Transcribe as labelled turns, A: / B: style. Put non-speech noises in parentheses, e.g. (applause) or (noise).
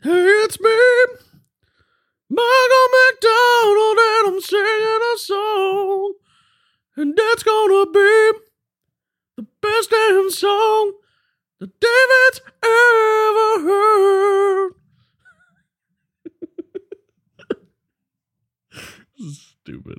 A: Hey, it's me, Michael McDonald, and I'm singing a song. And that's gonna be the best damn song that David's ever heard. (laughs) Stupid.